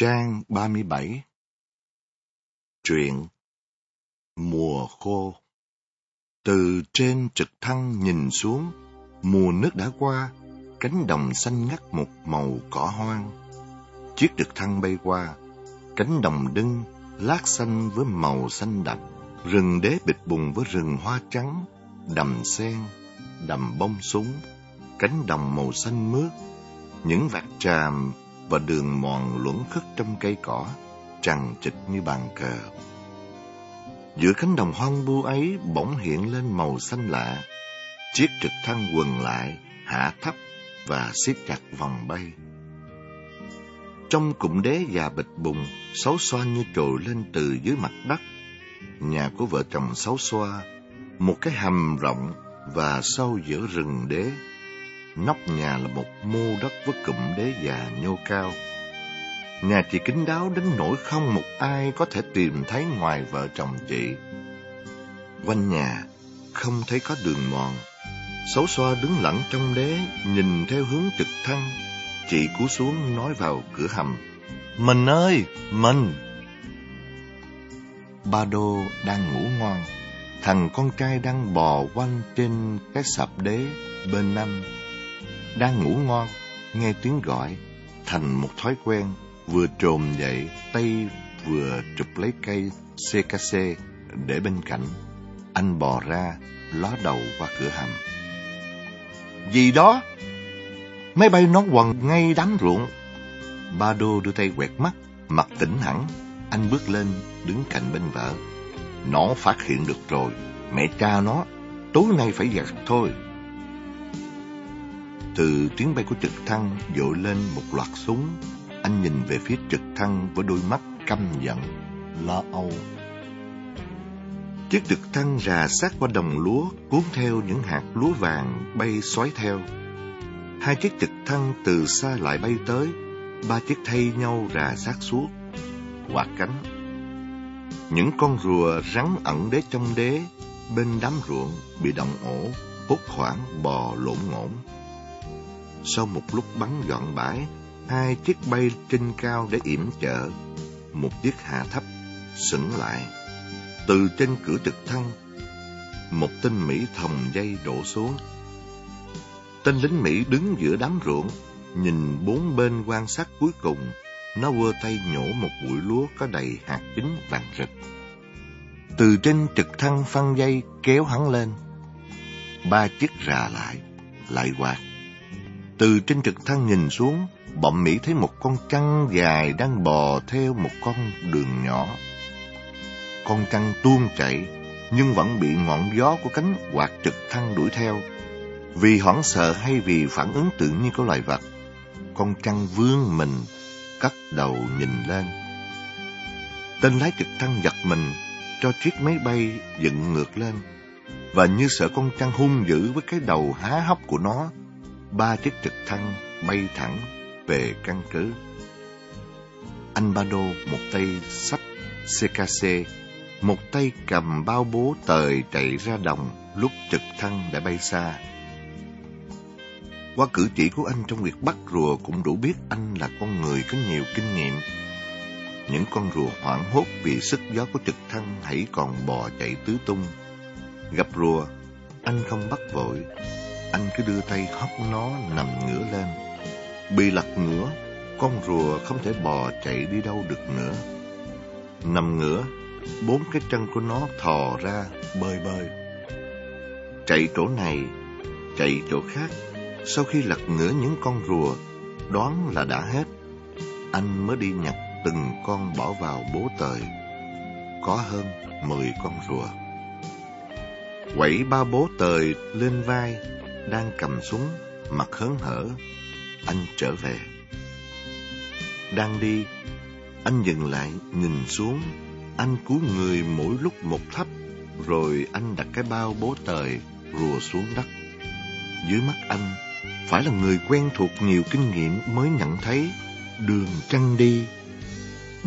Trang 37 Truyện Mùa khô. Từ trên trực thăng nhìn xuống, mùa nước đã qua, cánh đồng xanh ngắt một màu cỏ hoang. Chiếc trực thăng bay qua, cánh đồng đưng lát xanh với màu xanh đậm, rừng đế bịch bùng với rừng hoa trắng, đầm sen, đầm bông súng, cánh đồng màu xanh mướt, những vạt tràm và đường mòn luẩn khất trong cây cỏ, trằn trịch như bàn cờ. Giữa cánh đồng hoang bu ấy bỗng hiện lên màu xanh lạ. Chiếc trực thăng quần lại, hạ thấp và siết chặt vòng bay. Trong cụm đế già bịch bùng, sáu xoa như trồi lên từ dưới mặt đất. Nhà của vợ chồng sáu xoa, một cái hầm rộng và sâu giữa rừng đế Nóc nhà là một mô đất với cụm đế già nhô cao. Nhà chị kín đáo đến nỗi không một ai có thể tìm thấy ngoài vợ chồng chị. Quanh nhà, không thấy có đường mòn. Xấu xoa đứng lặng trong đế, nhìn theo hướng trực thăng. Chị cú xuống nói vào cửa hầm. Mình ơi, mình! Ba Đô đang ngủ ngon. Thằng con trai đang bò quanh trên cái sập đế bên năm đang ngủ ngon, nghe tiếng gọi, thành một thói quen, vừa trồm dậy, tay vừa chụp lấy cây CKC để bên cạnh. Anh bò ra, ló đầu qua cửa hầm. Gì đó? Máy bay nó quần ngay đám ruộng. Ba Đô đưa tay quẹt mắt, mặt tỉnh hẳn. Anh bước lên, đứng cạnh bên vợ. Nó phát hiện được rồi, mẹ cha nó, tối nay phải giặt thôi. Từ tiếng bay của trực thăng dội lên một loạt súng, anh nhìn về phía trực thăng với đôi mắt căm giận, lo âu. Chiếc trực thăng rà sát qua đồng lúa, cuốn theo những hạt lúa vàng bay xoáy theo. Hai chiếc trực thăng từ xa lại bay tới, ba chiếc thay nhau rà sát suốt, quạt cánh. Những con rùa rắn ẩn đế trong đế, bên đám ruộng bị động ổ, hốt hoảng bò lộn ngổn. Sau một lúc bắn gọn bãi, hai chiếc bay trên cao để yểm trợ. Một chiếc hạ thấp, sững lại. Từ trên cửa trực thăng, một tên Mỹ thòng dây đổ xuống. Tên lính Mỹ đứng giữa đám ruộng, nhìn bốn bên quan sát cuối cùng. Nó vơ tay nhổ một bụi lúa có đầy hạt chính vàng rực. Từ trên trực thăng phăng dây kéo hắn lên. Ba chiếc rà lại, lại quạt. Từ trên trực thăng nhìn xuống, bọn Mỹ thấy một con trăng dài đang bò theo một con đường nhỏ. Con trăng tuôn chạy, nhưng vẫn bị ngọn gió của cánh quạt trực thăng đuổi theo. Vì hoảng sợ hay vì phản ứng tự nhiên của loài vật, con trăng vươn mình, cắt đầu nhìn lên. Tên lái trực thăng giật mình, cho chiếc máy bay dựng ngược lên. Và như sợ con trăng hung dữ với cái đầu há hốc của nó, ba chiếc trực thăng bay thẳng về căn cứ. Anh Ba Đô một tay sách CKC, một tay cầm bao bố tời chạy ra đồng lúc trực thăng đã bay xa. Qua cử chỉ của anh trong việc bắt rùa cũng đủ biết anh là con người có nhiều kinh nghiệm. Những con rùa hoảng hốt vì sức gió của trực thăng hãy còn bò chạy tứ tung. Gặp rùa, anh không bắt vội, anh cứ đưa tay hóc nó nằm ngửa lên. Bị lật ngửa, con rùa không thể bò chạy đi đâu được nữa. Nằm ngửa, bốn cái chân của nó thò ra, bơi bơi. Chạy chỗ này, chạy chỗ khác. Sau khi lật ngửa những con rùa, đoán là đã hết. Anh mới đi nhặt từng con bỏ vào bố tời. Có hơn mười con rùa. Quẩy ba bố tời lên vai, đang cầm súng, mặt hớn hở, anh trở về. Đang đi, anh dừng lại, nhìn xuống, anh cúi người mỗi lúc một thấp, rồi anh đặt cái bao bố tời rùa xuống đất. Dưới mắt anh, phải là người quen thuộc nhiều kinh nghiệm mới nhận thấy đường trăng đi.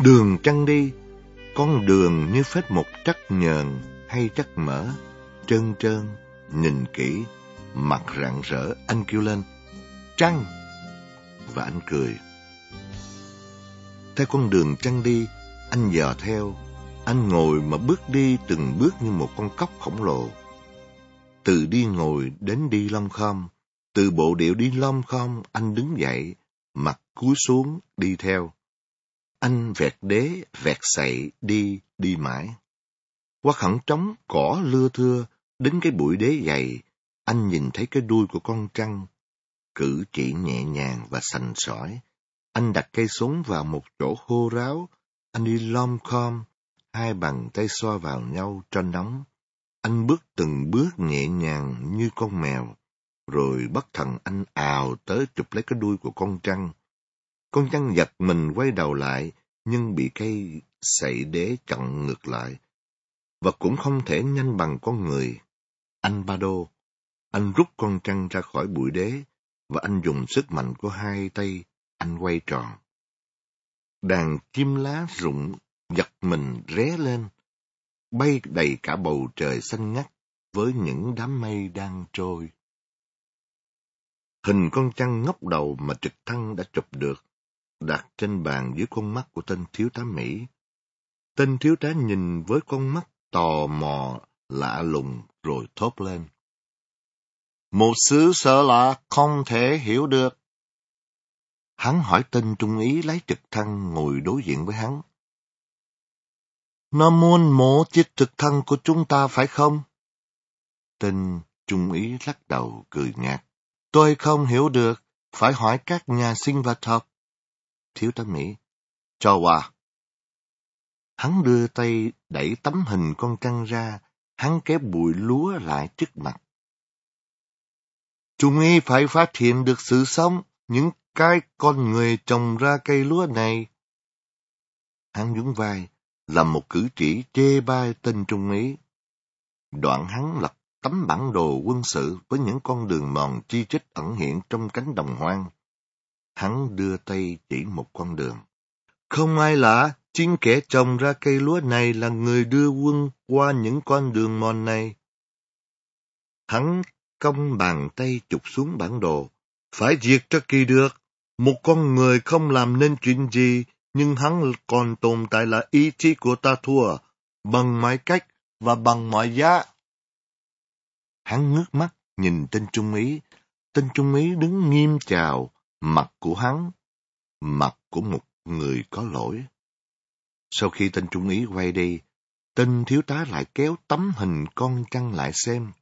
Đường trăng đi, con đường như phết một chắc nhờn hay chắc mỡ, trơn trơn, nhìn kỹ Mặt rạng rỡ, anh kêu lên, Trăng! Và anh cười. Theo con đường trăng đi, anh dò theo. Anh ngồi mà bước đi từng bước như một con cóc khổng lồ. Từ đi ngồi đến đi long khom, từ bộ điệu đi long khom, anh đứng dậy, mặt cúi xuống, đi theo. Anh vẹt đế, vẹt sậy, đi, đi mãi. Qua khẳng trống, cỏ lưa thưa, đến cái bụi đế dày, anh nhìn thấy cái đuôi của con trăng. Cử chỉ nhẹ nhàng và sành sỏi. Anh đặt cây súng vào một chỗ khô ráo. Anh đi lom khom, hai bàn tay xoa vào nhau cho nóng. Anh bước từng bước nhẹ nhàng như con mèo. Rồi bất thần anh ào tới chụp lấy cái đuôi của con trăng. Con trăng giật mình quay đầu lại, nhưng bị cây sậy đế chặn ngược lại. Và cũng không thể nhanh bằng con người. Anh Ba Đô, anh rút con trăng ra khỏi bụi đế, và anh dùng sức mạnh của hai tay, anh quay tròn. Đàn chim lá rụng, giật mình ré lên, bay đầy cả bầu trời xanh ngắt với những đám mây đang trôi. Hình con trăng ngóc đầu mà trực thăng đã chụp được, đặt trên bàn dưới con mắt của tên thiếu tá Mỹ. Tên thiếu tá nhìn với con mắt tò mò, lạ lùng rồi thốt lên. Một xứ sợ lạ không thể hiểu được. Hắn hỏi tên trung ý lấy trực thăng ngồi đối diện với hắn. Nó muốn mổ chiếc trực thăng của chúng ta phải không? Tên trung ý lắc đầu cười nhạt. Tôi không hiểu được, phải hỏi các nhà sinh vật học. Thiếu tá Mỹ, cho qua. Hắn đưa tay đẩy tấm hình con trăng ra, hắn kéo bụi lúa lại trước mặt. Chúng y phải phát hiện được sự sống, những cái con người trồng ra cây lúa này. Hắn nhún vai, làm một cử chỉ chê bai tên Trung ý. Đoạn hắn lập tấm bản đồ quân sự với những con đường mòn chi chít ẩn hiện trong cánh đồng hoang. Hắn đưa tay chỉ một con đường. Không ai lạ, chính kẻ trồng ra cây lúa này là người đưa quân qua những con đường mòn này. Hắn cong bàn tay chụp xuống bản đồ. Phải diệt cho kỳ được. Một con người không làm nên chuyện gì, nhưng hắn còn tồn tại là ý chí của ta thua, bằng mọi cách và bằng mọi giá. Hắn ngước mắt, nhìn tên Trung Ý. Tên Trung Ý đứng nghiêm chào, mặt của hắn, mặt của một người có lỗi. Sau khi tên Trung Ý quay đi, tên thiếu tá lại kéo tấm hình con trăng lại xem.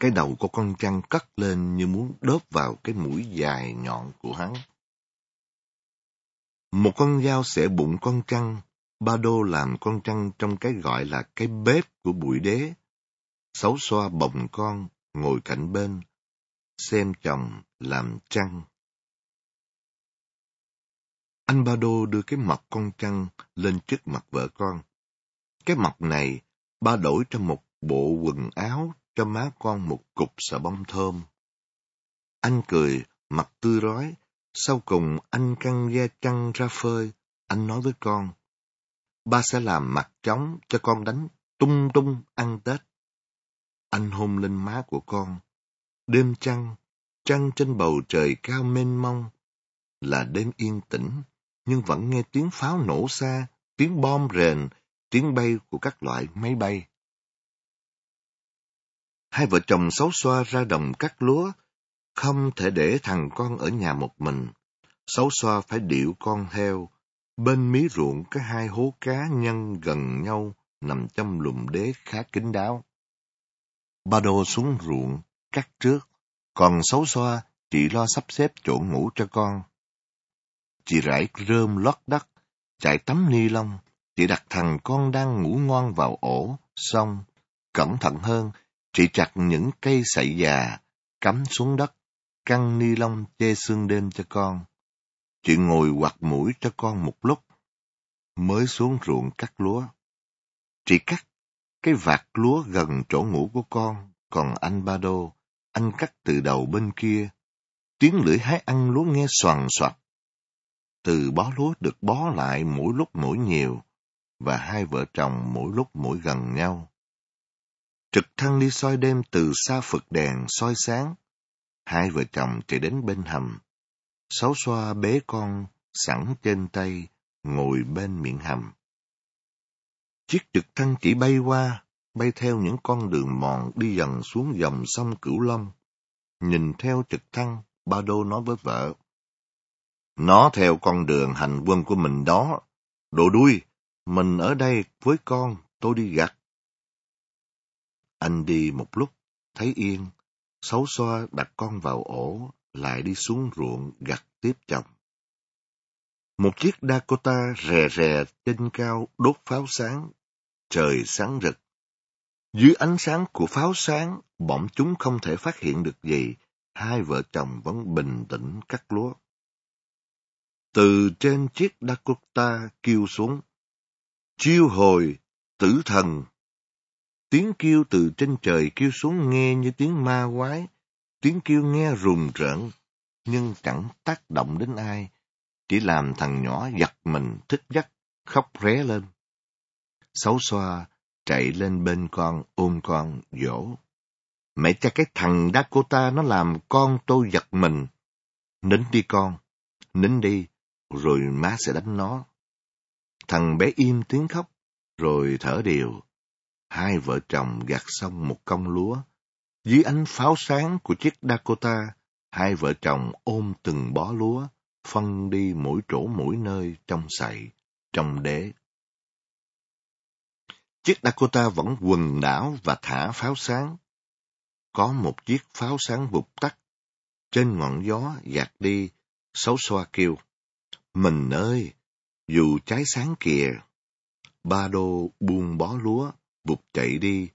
Cái đầu của con trăng cất lên như muốn đớp vào cái mũi dài nhọn của hắn. Một con dao xẻ bụng con trăng, ba đô làm con trăng trong cái gọi là cái bếp của bụi đế. Sáu xoa bồng con, ngồi cạnh bên, xem chồng làm trăng. Anh Ba Đô đưa cái mọc con trăng lên trước mặt vợ con. Cái mọc này, ba đổi trong một bộ quần áo cho má con một cục xà bông thơm. Anh cười, mặt tươi rói, sau cùng anh căng da chăn ra phơi, anh nói với con. Ba sẽ làm mặt trống cho con đánh tung tung ăn Tết. Anh hôn lên má của con. Đêm trăng, trăng trên bầu trời cao mênh mông. Là đêm yên tĩnh, nhưng vẫn nghe tiếng pháo nổ xa, tiếng bom rền, tiếng bay của các loại máy bay. Hai vợ chồng xấu xoa ra đồng cắt lúa, không thể để thằng con ở nhà một mình. Xấu xoa phải điệu con theo. Bên mí ruộng có hai hố cá nhân gần nhau, nằm trong lùm đế khá kín đáo. Ba đô xuống ruộng, cắt trước, còn xấu xoa chỉ lo sắp xếp chỗ ngủ cho con. Chị rải rơm lót đất, chạy tấm ni lông, chị đặt thằng con đang ngủ ngon vào ổ, xong, cẩn thận hơn, chị chặt những cây sậy già, cắm xuống đất, căng ni lông che xương đêm cho con. Chị ngồi quạt mũi cho con một lúc, mới xuống ruộng cắt lúa. Chị cắt cái vạt lúa gần chỗ ngủ của con, còn anh Ba Đô, anh cắt từ đầu bên kia. Tiếng lưỡi hái ăn lúa nghe soàn soạt. Từ bó lúa được bó lại mỗi lúc mỗi nhiều, và hai vợ chồng mỗi lúc mỗi gần nhau. Trực thăng đi soi đêm từ xa phật đèn soi sáng. Hai vợ chồng chạy đến bên hầm. Sáu xoa bế con, sẵn trên tay, ngồi bên miệng hầm. Chiếc trực thăng chỉ bay qua, bay theo những con đường mòn đi dần xuống dòng sông Cửu Long. Nhìn theo trực thăng, Ba Đô nói với vợ. Nó theo con đường hành quân của mình đó. Đồ đuôi, mình ở đây với con, tôi đi gặt. Anh đi một lúc, thấy yên, xấu xoa đặt con vào ổ, lại đi xuống ruộng gặt tiếp chồng. Một chiếc Dakota rè rè trên cao đốt pháo sáng, trời sáng rực. Dưới ánh sáng của pháo sáng, bọn chúng không thể phát hiện được gì, hai vợ chồng vẫn bình tĩnh cắt lúa. Từ trên chiếc Dakota kêu xuống, chiêu hồi, tử thần. Tiếng kêu từ trên trời kêu xuống nghe như tiếng ma quái, tiếng kêu nghe rùng rợn, nhưng chẳng tác động đến ai, chỉ làm thằng nhỏ giật mình thức giấc, khóc ré lên. Xấu xoa chạy lên bên con ôm con dỗ. Mẹ cha cái thằng Dakota nó làm con tôi giật mình. Nín đi con, nín đi, rồi má sẽ đánh nó. Thằng bé im tiếng khóc, rồi thở đều. Hai vợ chồng gặt xong một công lúa. Dưới ánh pháo sáng của chiếc Dakota, hai vợ chồng ôm từng bó lúa, phân đi mỗi chỗ mỗi nơi trong sậy, trong đế. Chiếc Dakota vẫn quần đảo và thả pháo sáng. Có một chiếc pháo sáng vụt tắt. Trên ngọn gió gạt đi, xấu xoa kêu. Mình ơi, dù trái sáng kìa. Ba đô buông bó lúa, vụt chạy đi.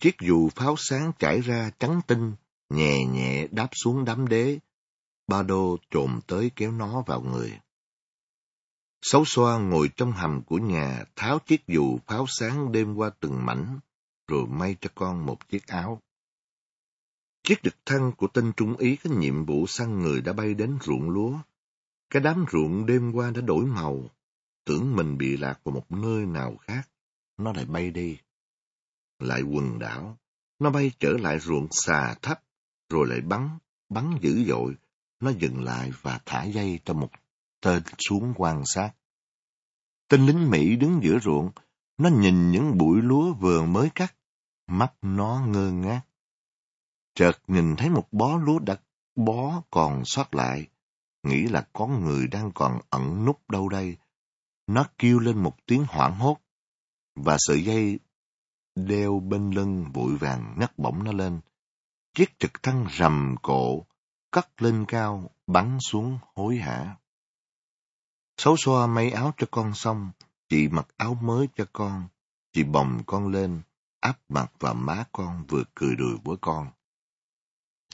Chiếc dù pháo sáng trải ra trắng tinh, nhẹ nhẹ đáp xuống đám đế. Ba đô trồm tới kéo nó vào người. Xấu xoa ngồi trong hầm của nhà, tháo chiếc dù pháo sáng đêm qua từng mảnh, rồi may cho con một chiếc áo. Chiếc trực thăng của tên trung ý có nhiệm vụ săn người đã bay đến ruộng lúa. Cái đám ruộng đêm qua đã đổi màu, tưởng mình bị lạc vào một nơi nào khác, nó lại bay đi. Lại quần đảo, nó bay trở lại ruộng xà thấp, rồi lại bắn, bắn dữ dội. Nó dừng lại và thả dây cho một tên xuống quan sát. Tên lính Mỹ đứng giữa ruộng, nó nhìn những bụi lúa vừa mới cắt, mắt nó ngơ ngác. Chợt nhìn thấy một bó lúa đã bó còn sót lại, nghĩ là có người đang còn ẩn núp đâu đây. Nó kêu lên một tiếng hoảng hốt, và sợi dây đeo bên lưng vội vàng ngắt bổng nó lên. Chiếc trực thăng rầm cổ, cắt lên cao, bắn xuống hối hả. Xấu xoa may áo cho con xong, chị mặc áo mới cho con, chị bồng con lên, áp mặt vào má con vừa cười đùi với con.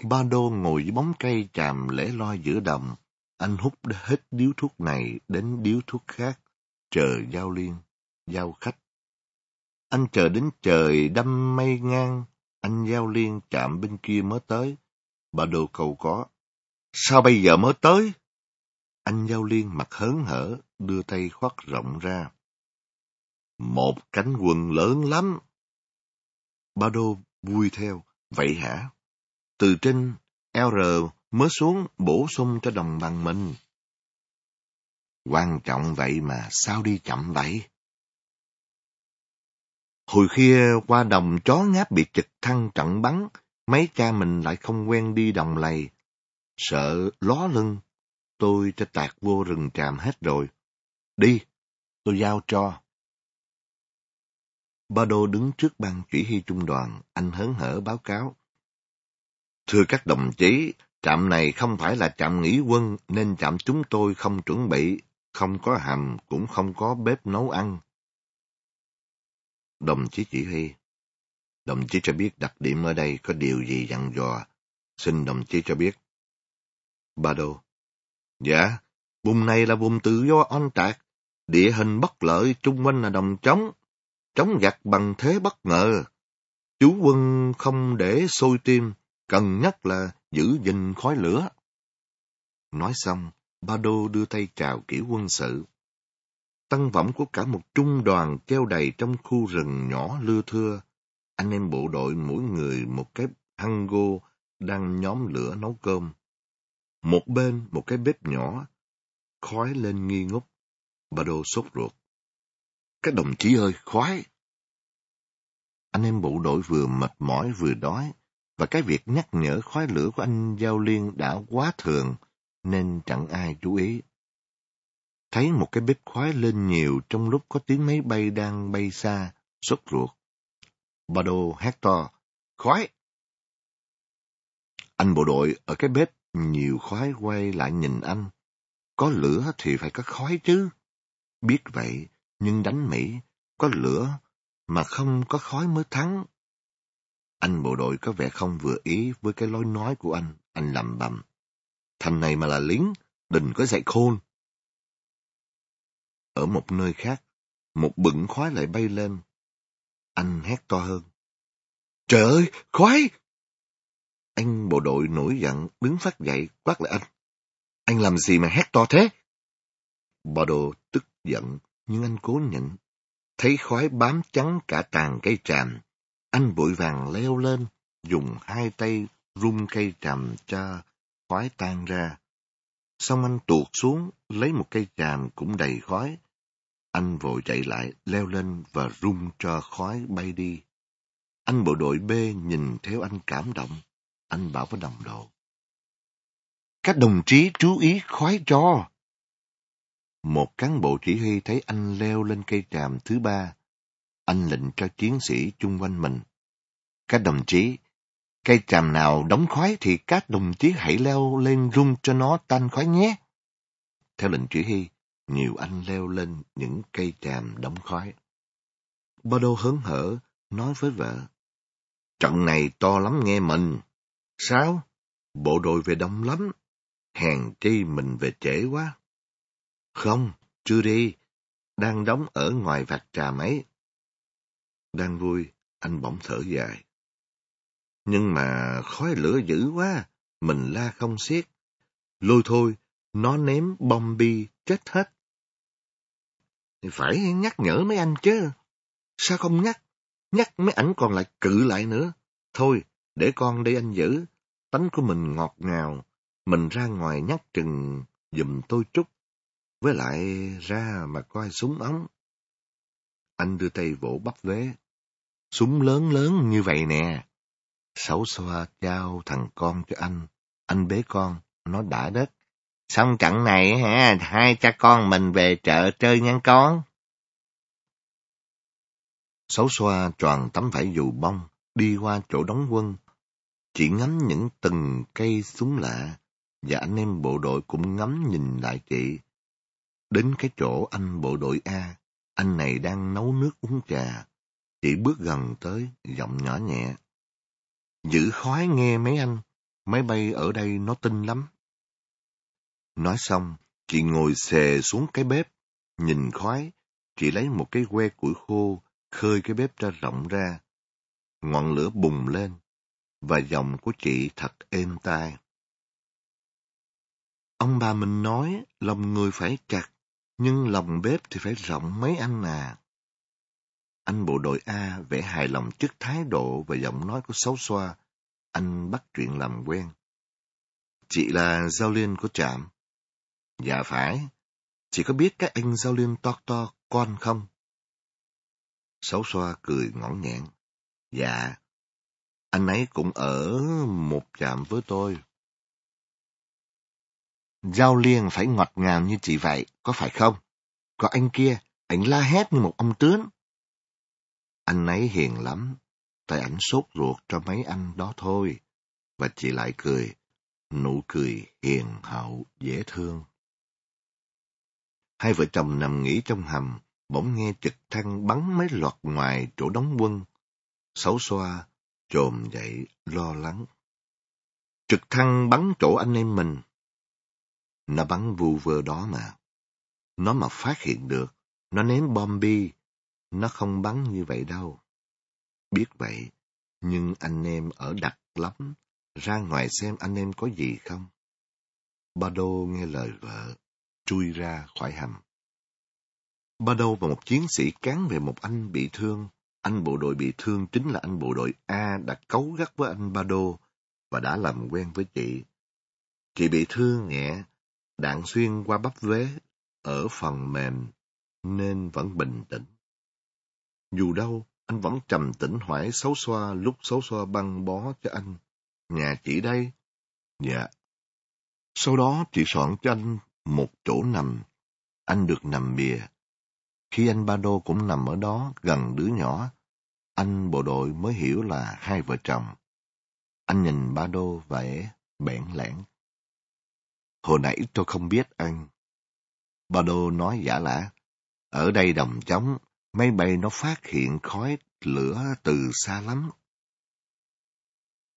Ba đô ngồi dưới bóng cây chàm lẻ loi giữa đồng, anh hút hết điếu thuốc này đến điếu thuốc khác, chờ giao liên, giao khách. Anh chờ đến trời đâm mây ngang, anh giao liên chạm bên kia mới tới. Bà đồ cầu có. Sao bây giờ mới tới? Anh Giao Liên mặt hớn hở, đưa tay khoác rộng ra. Một cánh quần lớn lắm. Ba Đô vui theo, vậy hả? Từ trên LR mới xuống bổ sung cho đồng bằng mình. Quan trọng vậy mà sao đi chậm vậy? Hồi kia qua đồng chó ngáp bị trực thăng trận bắn, mấy cha mình lại không quen đi đồng lầy. Sợ ló lưng, tôi cho tạc vô rừng tràm hết rồi. Đi, tôi giao cho. Ba Đô đứng trước ban chỉ huy trung đoàn, anh hớn hở báo cáo. Thưa các đồng chí, trạm này không phải là trạm nghỉ quân nên trạm chúng tôi không chuẩn bị, không có hầm cũng không có bếp nấu ăn. Đồng chí chỉ huy, đồng chí cho biết đặc điểm ở đây có điều gì dặn dò, xin đồng chí cho biết. Ba Đô, Dạ, vùng này là vùng tự do oanh trạc, địa hình bất lợi chung quanh là đồng trống, trống gặt bằng thế bất ngờ. Chú quân không để sôi tim, cần nhất là giữ gìn khói lửa. Nói xong, Ba Đô đưa tay chào kiểu quân sự. Tăng võng của cả một trung đoàn treo đầy trong khu rừng nhỏ lưa thưa. Anh em bộ đội mỗi người một cái hango đang nhóm lửa nấu cơm. Một bên một cái bếp nhỏ, khói lên nghi ngút. Bà Đô sốt ruột. Các đồng chí ơi, khói! Anh em bộ đội vừa mệt mỏi vừa đói, và cái việc nhắc nhở khói lửa của anh Giao Liên đã quá thường, nên chẳng ai chú ý. Thấy một cái bếp khói lên nhiều trong lúc có tiếng máy bay đang bay xa, sốt ruột. Bà đồ hét to, khói! Anh bộ đội ở cái bếp nhiều khói quay lại nhìn anh. Có lửa thì phải có khói chứ. Biết vậy, nhưng đánh Mỹ, có lửa mà không có khói mới thắng. Anh bộ đội có vẻ không vừa ý với cái lối nói của anh, anh lầm bầm. Thành này mà là lính, đừng có dạy khôn. Ở một nơi khác, một bựng khói lại bay lên. Anh hét to hơn. Trời ơi, khói! Anh bộ đội nổi giận, đứng phát dậy, quát lại anh. Anh làm gì mà hét to thế? Bò đồ tức giận, nhưng anh cố nhịn. Thấy khói bám trắng cả tàn cây tràm, anh vội vàng leo lên, dùng hai tay rung cây tràm cho khói tan ra. Xong anh tuột xuống, lấy một cây tràm cũng đầy khói. Anh vội chạy lại, leo lên và rung cho khói bay đi. Anh bộ đội B nhìn theo anh cảm động. Anh bảo với đồng đội. Các đồng chí chú ý khói cho. Một cán bộ chỉ huy thấy anh leo lên cây tràm thứ ba. Anh lệnh cho chiến sĩ chung quanh mình. Các đồng chí, cây tràm nào đóng khói thì các đồng chí hãy leo lên rung cho nó tan khói nhé. Theo lệnh chỉ huy, nhiều anh leo lên những cây tràm đóng khói. Ba đô hớn hở, nói với vợ. Trận này to lắm nghe mình. Sao? Bộ đội về đông lắm. Hèn chi mình về trễ quá. Không, chưa đi. Đang đóng ở ngoài vạch trà mấy. Đang vui, anh bỗng thở dài. Nhưng mà khói lửa dữ quá, mình la không xiết. Lôi thôi, nó ném bom bi chết hết. Phải nhắc nhở mấy anh chứ. Sao không nhắc? Nhắc mấy ảnh còn lại cự lại nữa. Thôi, để con đi anh giữ. Tánh của mình ngọt ngào. Mình ra ngoài nhắc chừng dùm tôi chút. Với lại ra mà coi súng ống. Anh đưa tay vỗ bắp vế. Súng lớn lớn như vậy nè. Sáu xoa trao thằng con cho anh. Anh bế con, nó đã đất. Xong trận này hả, hai cha con mình về chợ chơi nhăn con. Sáu xoa tròn tấm vải dù bông, đi qua chỗ đóng quân. Chỉ ngắm những từng cây súng lạ, và anh em bộ đội cũng ngắm nhìn lại chị. Đến cái chỗ anh bộ đội A, anh này đang nấu nước uống trà. Chị bước gần tới, giọng nhỏ nhẹ. Giữ khói nghe mấy anh, máy bay ở đây nó tinh lắm. Nói xong, chị ngồi xề xuống cái bếp, nhìn khói, chị lấy một cái que củi khô, khơi cái bếp ra rộng ra. Ngọn lửa bùng lên, và giọng của chị thật êm tai. Ông bà mình nói, lòng người phải chặt, nhưng lòng bếp thì phải rộng mấy anh à. Anh bộ đội A vẻ hài lòng trước thái độ và giọng nói của xấu xoa. Anh bắt chuyện làm quen. Chị là giao liên của trạm. Dạ phải. Chị có biết các anh giao liên to to con không? Xấu xoa cười ngõn nhẹn. Dạ. Anh ấy cũng ở một trạm với tôi. Giao liên phải ngọt ngào như chị vậy, có phải không? Còn anh kia, anh la hét như một ông tướng. Anh ấy hiền lắm, tại ảnh sốt ruột cho mấy anh đó thôi. Và chị lại cười, nụ cười hiền hậu, dễ thương. Hai vợ chồng nằm nghỉ trong hầm, bỗng nghe trực thăng bắn mấy loạt ngoài chỗ đóng quân. xấu xoa, trồm dậy, lo lắng. Trực thăng bắn chỗ anh em mình. Nó bắn vu vơ đó mà. Nó mà phát hiện được, nó ném bom bi, nó không bắn như vậy đâu. Biết vậy, nhưng anh em ở đặc lắm, ra ngoài xem anh em có gì không. Ba Đô nghe lời vợ, chui ra khỏi hầm. Ba Đô và một chiến sĩ cán về một anh bị thương. Anh bộ đội bị thương chính là anh bộ đội A đã cấu gắt với anh Ba Đô và đã làm quen với chị. Chị bị thương nhẹ, đạn xuyên qua bắp vế ở phần mềm nên vẫn bình tĩnh. Dù đâu, anh vẫn trầm tĩnh hỏi xấu xoa lúc xấu xoa băng bó cho anh. Nhà chị đây? Dạ. Sau đó chị soạn cho anh một chỗ nằm. Anh được nằm bìa. Khi anh Ba Đô cũng nằm ở đó gần đứa nhỏ, anh bộ đội mới hiểu là hai vợ chồng. Anh nhìn Ba Đô vẻ bẽn lẽn. Hồi nãy tôi không biết anh. Ba Đô nói giả lạ. Ở đây đồng trống, máy bay nó phát hiện khói lửa từ xa lắm.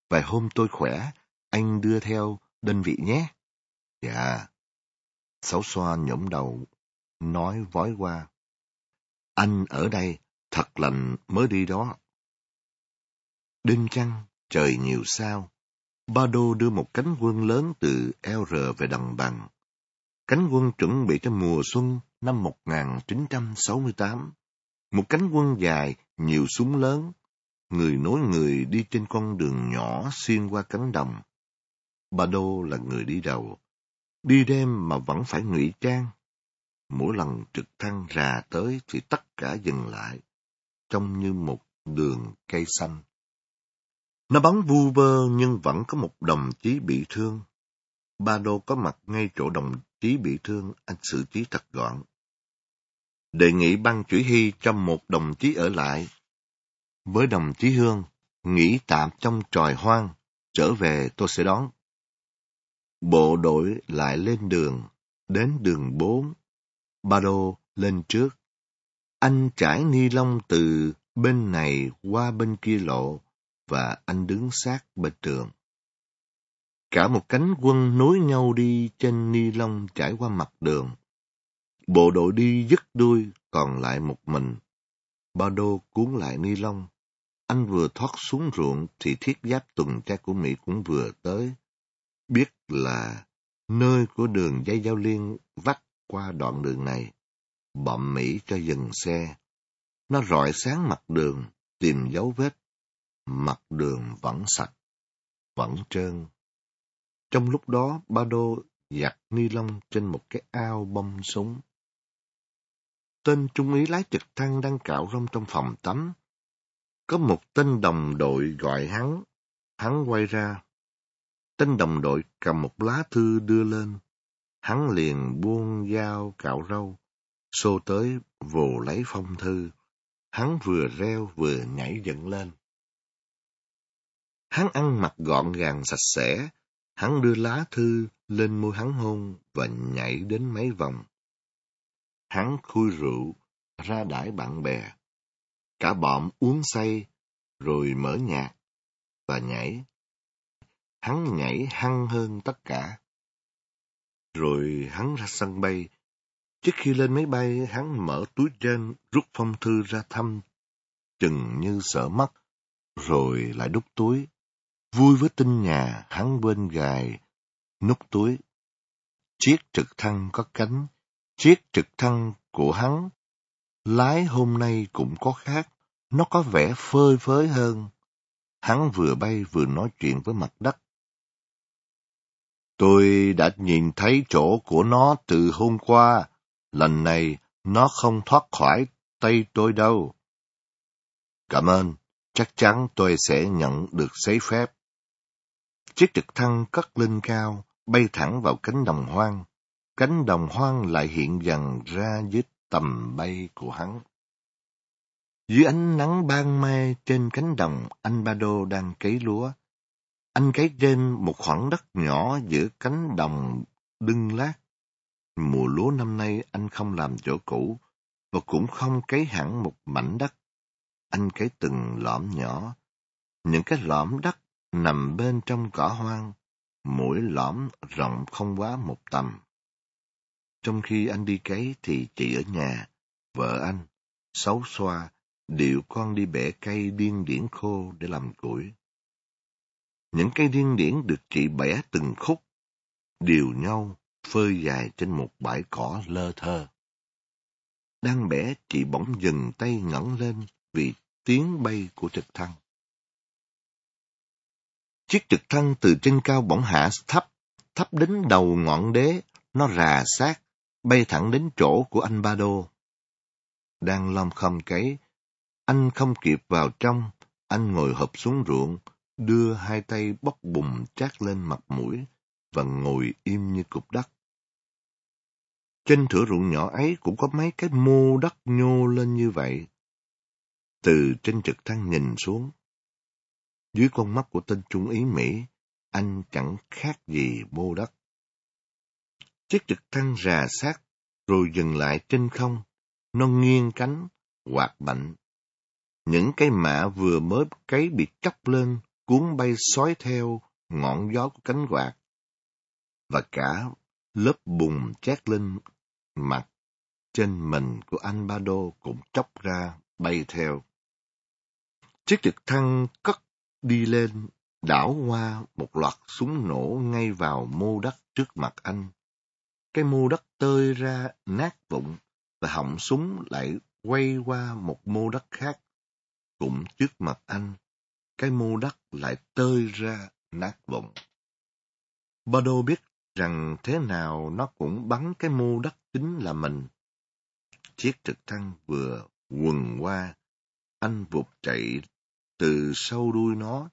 Vài hôm tôi khỏe, anh đưa theo đơn vị nhé. Dạ. Sáu xoa nhổm đầu, nói vói qua. Anh ở đây, thật lạnh mới đi đó. Đêm trăng, trời nhiều sao. Ba Đô đưa một cánh quân lớn từ LR về đồng bằng. Cánh quân chuẩn bị cho mùa xuân năm 1968. Một cánh quân dài, nhiều súng lớn, người nối người đi trên con đường nhỏ xuyên qua cánh đồng. Bà Đô là người đi đầu, đi đêm mà vẫn phải ngụy trang. Mỗi lần trực thăng rà tới thì tất cả dừng lại, trông như một đường cây xanh. Nó bắn vu vơ nhưng vẫn có một đồng chí bị thương. Ba Đô có mặt ngay chỗ đồng chí bị thương, anh xử trí thật gọn. Đề nghị ban chủ hy cho một đồng chí ở lại. Với đồng chí Hương, nghỉ tạm trong tròi hoang, trở về tôi sẽ đón. Bộ đội lại lên đường, đến đường bốn. Ba Đô lên trước. Anh trải ni lông từ bên này qua bên kia lộ, và anh đứng sát bên trường. Cả một cánh quân nối nhau đi trên ni lông trải qua mặt đường. Bộ đội đi dứt đuôi, còn lại một mình. Ba đô cuốn lại ni lông. Anh vừa thoát xuống ruộng thì thiết giáp tuần tra của Mỹ cũng vừa tới. Biết là nơi của đường dây giao liên vắt qua đoạn đường này. Bọn Mỹ cho dừng xe. Nó rọi sáng mặt đường, tìm dấu vết mặt đường vẫn sạch, vẫn trơn. Trong lúc đó, ba đô giặt ni lông trên một cái ao bông súng. Tên trung úy lái trực thăng đang cạo rong trong phòng tắm. Có một tên đồng đội gọi hắn, hắn quay ra. Tên đồng đội cầm một lá thư đưa lên. Hắn liền buông dao cạo râu, xô tới vồ lấy phong thư. Hắn vừa reo vừa nhảy dựng lên. Hắn ăn mặc gọn gàng sạch sẽ, hắn đưa lá thư lên môi hắn hôn và nhảy đến mấy vòng. Hắn khui rượu, ra đãi bạn bè. Cả bọn uống say, rồi mở nhạc, và nhảy. Hắn nhảy hăng hơn tất cả. Rồi hắn ra sân bay. Trước khi lên máy bay, hắn mở túi trên, rút phong thư ra thăm, chừng như sợ mất, rồi lại đút túi. Vui với tin nhà, hắn bên gài, nút túi. Chiếc trực thăng có cánh, chiếc trực thăng của hắn. Lái hôm nay cũng có khác, nó có vẻ phơi phới hơn. Hắn vừa bay vừa nói chuyện với mặt đất. Tôi đã nhìn thấy chỗ của nó từ hôm qua, lần này nó không thoát khỏi tay tôi đâu. Cảm ơn, chắc chắn tôi sẽ nhận được giấy phép. Chiếc trực thăng cất lên cao, bay thẳng vào cánh đồng hoang. Cánh đồng hoang lại hiện dần ra dưới tầm bay của hắn. Dưới ánh nắng ban mai trên cánh đồng, anh Ba Đô đang cấy lúa. Anh cấy trên một khoảng đất nhỏ giữa cánh đồng đưng lát. Mùa lúa năm nay anh không làm chỗ cũ, và cũng không cấy hẳn một mảnh đất. Anh cấy từng lõm nhỏ. Những cái lõm đất nằm bên trong cỏ hoang, mỗi lõm rộng không quá một tầm. Trong khi anh đi cấy thì chị ở nhà, vợ anh, xấu xoa, điệu con đi bẻ cây điên điển khô để làm củi. Những cây điên điển được chị bẻ từng khúc, đều nhau, phơi dài trên một bãi cỏ lơ thơ. Đang bẻ, chị bỗng dừng tay ngẩng lên vì tiếng bay của trực thăng. Chiếc trực thăng từ trên cao bỗng hạ thấp, thấp đến đầu ngọn đế, Nó rà sát, bay thẳng đến chỗ của anh Ba Đô. Đang lom khom cấy, anh không kịp vào trong, anh ngồi hộp xuống ruộng, đưa hai tay bóc bùm trát lên mặt mũi và ngồi im như cục đất. Trên thửa ruộng nhỏ ấy cũng có mấy cái mô đất nhô lên như vậy. Từ trên trực thăng nhìn xuống, dưới con mắt của tên trung ý Mỹ, anh chẳng khác gì mô đất. Chiếc trực thăng rà sát, rồi dừng lại trên không. Nó nghiêng cánh, quạt mạnh. Những cây mạ vừa mới cấy bị chóc lên, cuốn bay xói theo ngọn gió của cánh quạt. Và cả lớp bùn chét lên mặt trên mình của anh Ba Đô cũng chóc ra, bay theo. Chiếc trực thăng cất đi lên, đảo qua một loạt súng nổ ngay vào mô đất trước mặt anh. Cái mô đất tơi ra nát vụn và họng súng lại quay qua một mô đất khác. Cũng trước mặt anh, cái mô đất lại tơi ra nát vụn. Bado biết rằng thế nào nó cũng bắn cái mô đất chính là mình. Chiếc trực thăng vừa quần qua, anh vụt chạy từ sau đuôi nó.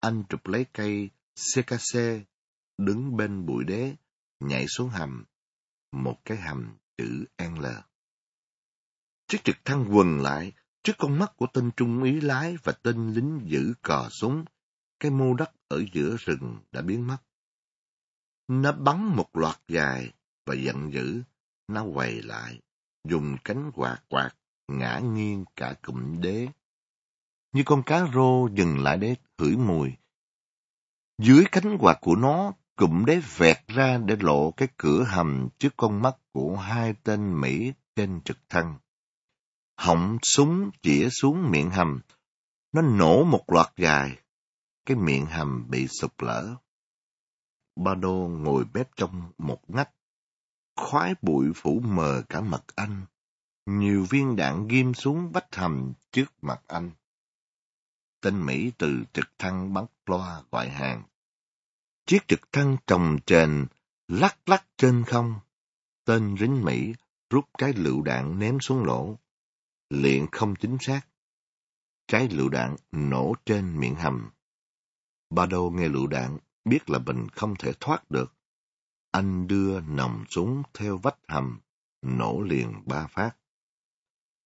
Anh chụp lấy cây CKC, đứng bên bụi đế, nhảy xuống hầm, một cái hầm chữ L. Chiếc trực thăng quần lại, trước con mắt của tên trung úy lái và tên lính giữ cò súng, cái mô đất ở giữa rừng đã biến mất. Nó bắn một loạt dài và giận dữ, nó quay lại, dùng cánh quạt quạt, ngã nghiêng cả cụm đế. Như con cá rô dừng lại để hửi mùi. Dưới cánh quạt của nó, cụm đế vẹt ra để lộ cái cửa hầm trước con mắt của hai tên Mỹ trên trực thăng. Họng súng chĩa xuống miệng hầm, nó nổ một loạt dài, cái miệng hầm bị sụp lở. Ba Đô ngồi bếp trong một ngách, khói bụi phủ mờ cả mặt anh, nhiều viên đạn ghim xuống vách hầm trước mặt anh. Tên Mỹ từ trực thăng bắn loa gọi hàng. Chiếc trực thăng trồng trền, lắc lắc trên không. Tên lính Mỹ rút trái lựu đạn ném xuống lỗ. Liện không chính xác. Trái lựu đạn nổ trên miệng hầm. Ba Đô nghe lựu đạn, biết là mình không thể thoát được. Anh đưa nòng súng theo vách hầm, nổ liền ba phát.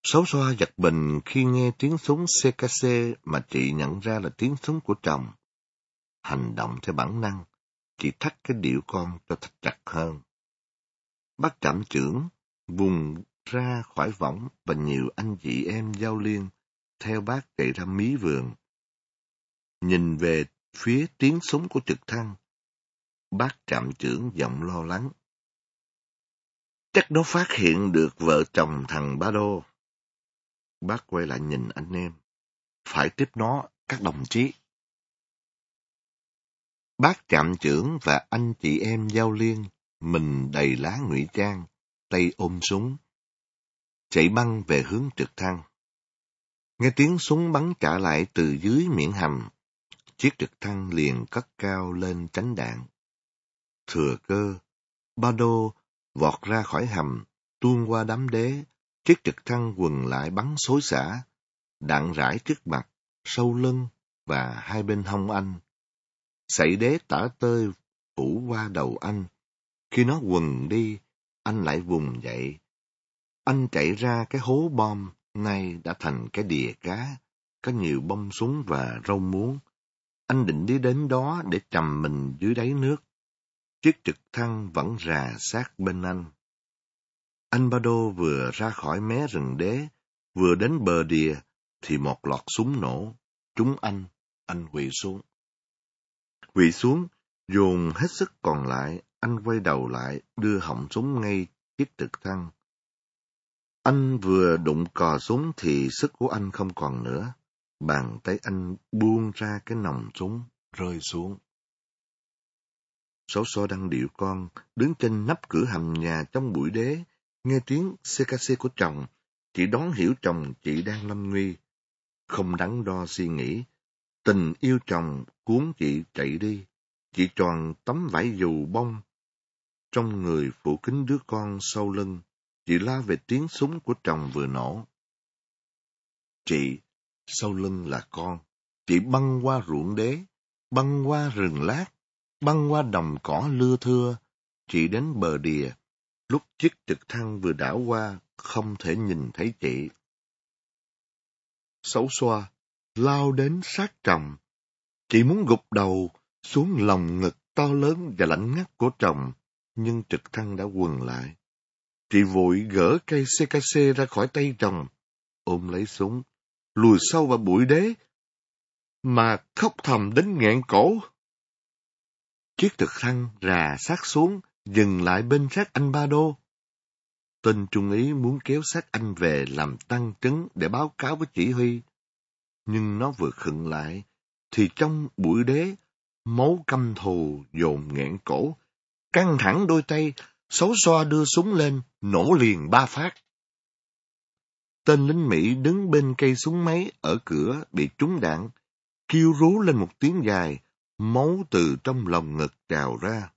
sáu xoa giật bình khi nghe tiếng súng CKC mà chị nhận ra là tiếng súng của chồng. Hành động theo bản năng, chị thắt cái điệu con cho thật chặt hơn. Bác trạm trưởng vùng ra khỏi võng và nhiều anh chị em giao liên theo bác chạy ra mí vườn. Nhìn về phía tiếng súng của trực thăng, bác trạm trưởng giọng lo lắng. Chắc nó phát hiện được vợ chồng thằng Ba Đô. Bác quay lại nhìn anh em. Phải tiếp nó, các đồng chí. Bác trạm trưởng và anh chị em giao liên, mình đầy lá ngụy trang, tay ôm súng, chạy băng về hướng trực thăng. Nghe tiếng súng bắn trả lại từ dưới miệng hầm, chiếc trực thăng liền cất cao lên tránh đạn. Thừa cơ, Ba Đô vọt ra khỏi hầm, tuôn qua đám đế, chiếc trực thăng quần lại bắn xối xả, đạn rải trước mặt, sâu lưng và hai bên hông anh sảy đế tả tơi phủ qua đầu anh. Khi nó quần đi, anh lại vùng dậy. Anh chạy ra cái hố bom, nay đã thành cái đìa cá, có nhiều bông súng và rau muống. Anh định đi đến đó để trầm mình dưới đáy nước. Chiếc trực thăng vẫn rà sát bên anh. Anh Ba Đô vừa ra khỏi mé rừng đế, vừa đến bờ đìa, thì một loạt súng nổ. Trúng anh, anh quỳ xuống. Quỳ xuống, dồn hết sức còn lại, anh quay đầu lại, đưa họng súng ngay chiếc trực thăng. Anh vừa đụng cò súng thì sức của anh không còn nữa. Bàn tay anh buông ra cái nòng súng, rơi xuống. Sáu so đang điệu con, đứng trên nắp cửa hầm nhà trong bụi đế, nghe tiếng CKC của chồng, chị đón hiểu chồng chị đang lâm nguy. Không đắn đo suy nghĩ, tình yêu chồng cuốn chị chạy đi. Chị tròn tấm vải dù bông, Trong người phủ kính đứa con sau lưng, chị la về tiếng súng của chồng vừa nổ. Chị, sau lưng là con, chị băng qua ruộng đế, băng qua rừng lát, băng qua đồng cỏ lưa thưa, chị đến bờ đìa, lúc chiếc trực thăng vừa đảo qua, không thể nhìn thấy chị. Xấu xoa, lao đến sát chồng. Chị muốn gục đầu xuống lòng ngực to lớn và lạnh ngắt của chồng, nhưng trực thăng đã quần lại. Chị vội gỡ cây CKC ra khỏi tay chồng, ôm lấy súng, lùi sâu vào bụi đế, mà khóc thầm đến nghẹn cổ. Chiếc trực thăng rà sát xuống, dừng lại bên sát anh Ba Đô. Tên trung ý muốn kéo sát anh về làm tăng chứng để báo cáo với chỉ huy. Nhưng nó vừa khựng lại, thì trong bụi đế, máu căm thù dồn nghẹn cổ, căng thẳng đôi tay, xấu xoa đưa súng lên, nổ liền ba phát. Tên lính Mỹ đứng bên cây súng máy ở cửa bị trúng đạn, kêu rú lên một tiếng dài, máu từ trong lòng ngực trào ra.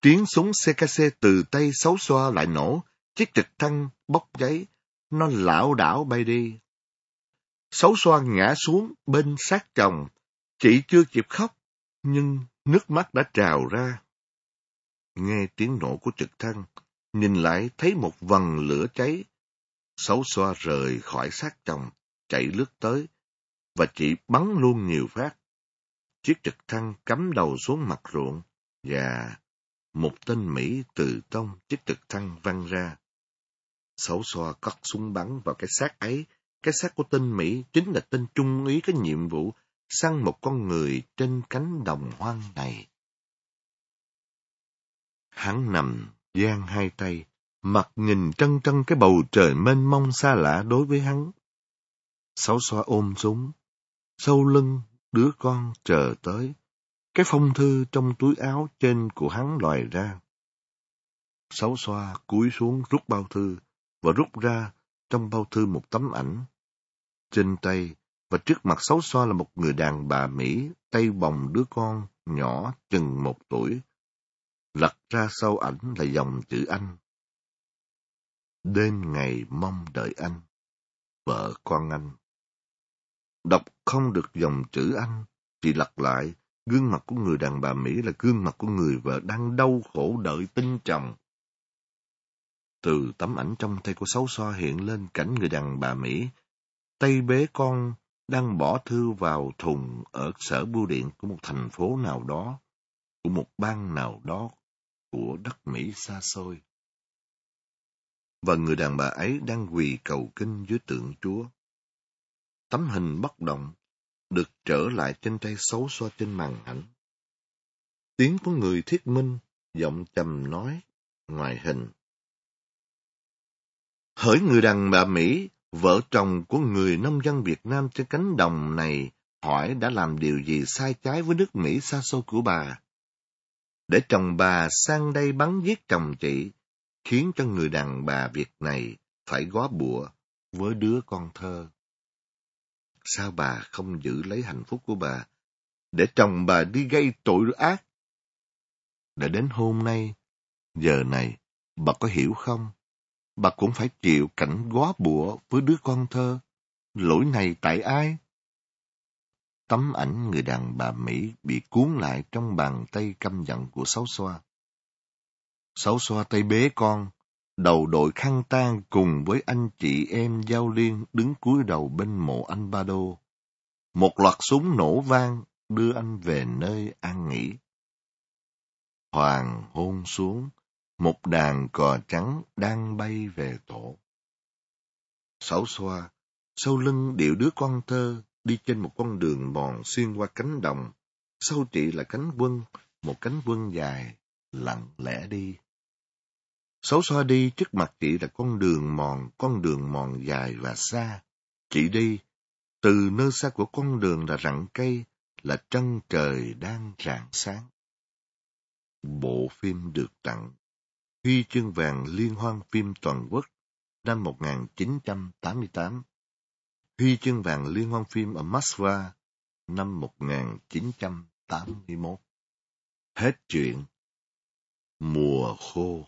Tiếng súng CKC từ tay xấu xoa lại nổ, chiếc trực thăng bốc cháy, nó lảo đảo bay đi. Xấu xoan ngã xuống bên sát chồng, chị chưa kịp khóc, nhưng nước mắt đã trào ra. Nghe tiếng nổ của trực thăng, nhìn lại thấy một vần lửa cháy. Xấu xoa rời khỏi xác chồng, chạy lướt tới, và chị bắn luôn nhiều phát. Chiếc trực thăng cắm đầu xuống mặt ruộng, và một tên Mỹ từ trong chiếc trực thăng văng ra. Xấu xoa cất súng bắn vào cái xác ấy. Cái xác của tên Mỹ chính là tên trung úy có nhiệm vụ săn một con người trên cánh đồng hoang này. Hắn nằm, giang hai tay, mặt nhìn trân trân cái bầu trời mênh mông xa lạ đối với hắn. Sáu xoa ôm súng, sau lưng đứa con chờ tới. Cái phong thư trong túi áo trên của hắn lòi ra. Sáu xoa cúi xuống rút bao thư và rút ra trong bao thư một tấm ảnh. Trên tay và trước mặt sáu xoa là một người đàn bà Mỹ tay bồng đứa con nhỏ chừng một tuổi. Lật ra sau ảnh là dòng chữ Anh. Đêm ngày mong đợi anh, vợ con anh. Đọc không được dòng chữ Anh, chỉ lật lại, gương mặt của người đàn bà Mỹ là gương mặt của người vợ đang đau khổ đợi tin chồng. Từ tấm ảnh trong tay của Sáu Xoa hiện lên cảnh người đàn bà Mỹ, tay bế con đang bỏ thư vào thùng ở sở bưu điện của một thành phố nào đó, của một bang nào đó của đất Mỹ xa xôi. Và người đàn bà ấy đang quỳ cầu kinh dưới tượng Chúa. Tấm hình bất động, được trở lại trên tay xấu xoa trên màn ảnh. Tiếng của người thuyết minh, giọng trầm nói, ngoài hình. Hỡi người đàn bà Mỹ, vợ chồng của người nông dân Việt Nam trên cánh đồng này hỏi đã làm điều gì sai trái với nước Mỹ xa xôi của bà. Để chồng bà sang đây bắn giết chồng chị, khiến cho người đàn bà Việt này phải góa bụa với đứa con thơ. Sao bà không giữ lấy hạnh phúc của bà, để chồng bà đi gây tội ác? Để đến hôm nay, giờ này, bà có hiểu không? Bà cũng phải chịu cảnh góa bụa với đứa con thơ. Lỗi này tại ai? Tấm ảnh người đàn bà Mỹ bị cuốn lại trong bàn tay căm giận của Sáu Xoa. Sáu Xoa tay bế con, đầu đội khăn tang cùng với anh chị em giao liên đứng cúi đầu bên mộ anh Ba Đô. Một loạt súng nổ vang đưa anh về nơi an nghỉ. Hoàng hôn xuống, một đàn cò trắng đang bay về tổ. Sáu xoa, sau lưng điệu đứa con thơ đi trên một con đường mòn xuyên qua cánh đồng. Sau chị là cánh quân, một cánh quân dài, lặng lẽ đi. Sáu xoa đi trước mặt chị là con đường mòn, con đường mòn dài và xa. Chị đi, từ nơi xa của con đường là rặng cây, là trăng trời đang rạng sáng. Bộ phim được tặng Huy chương vàng Liên hoan phim toàn quốc năm 1988. Huy chương vàng Liên hoan phim ở Moscow năm 1981. Hết chuyện. Mùa khô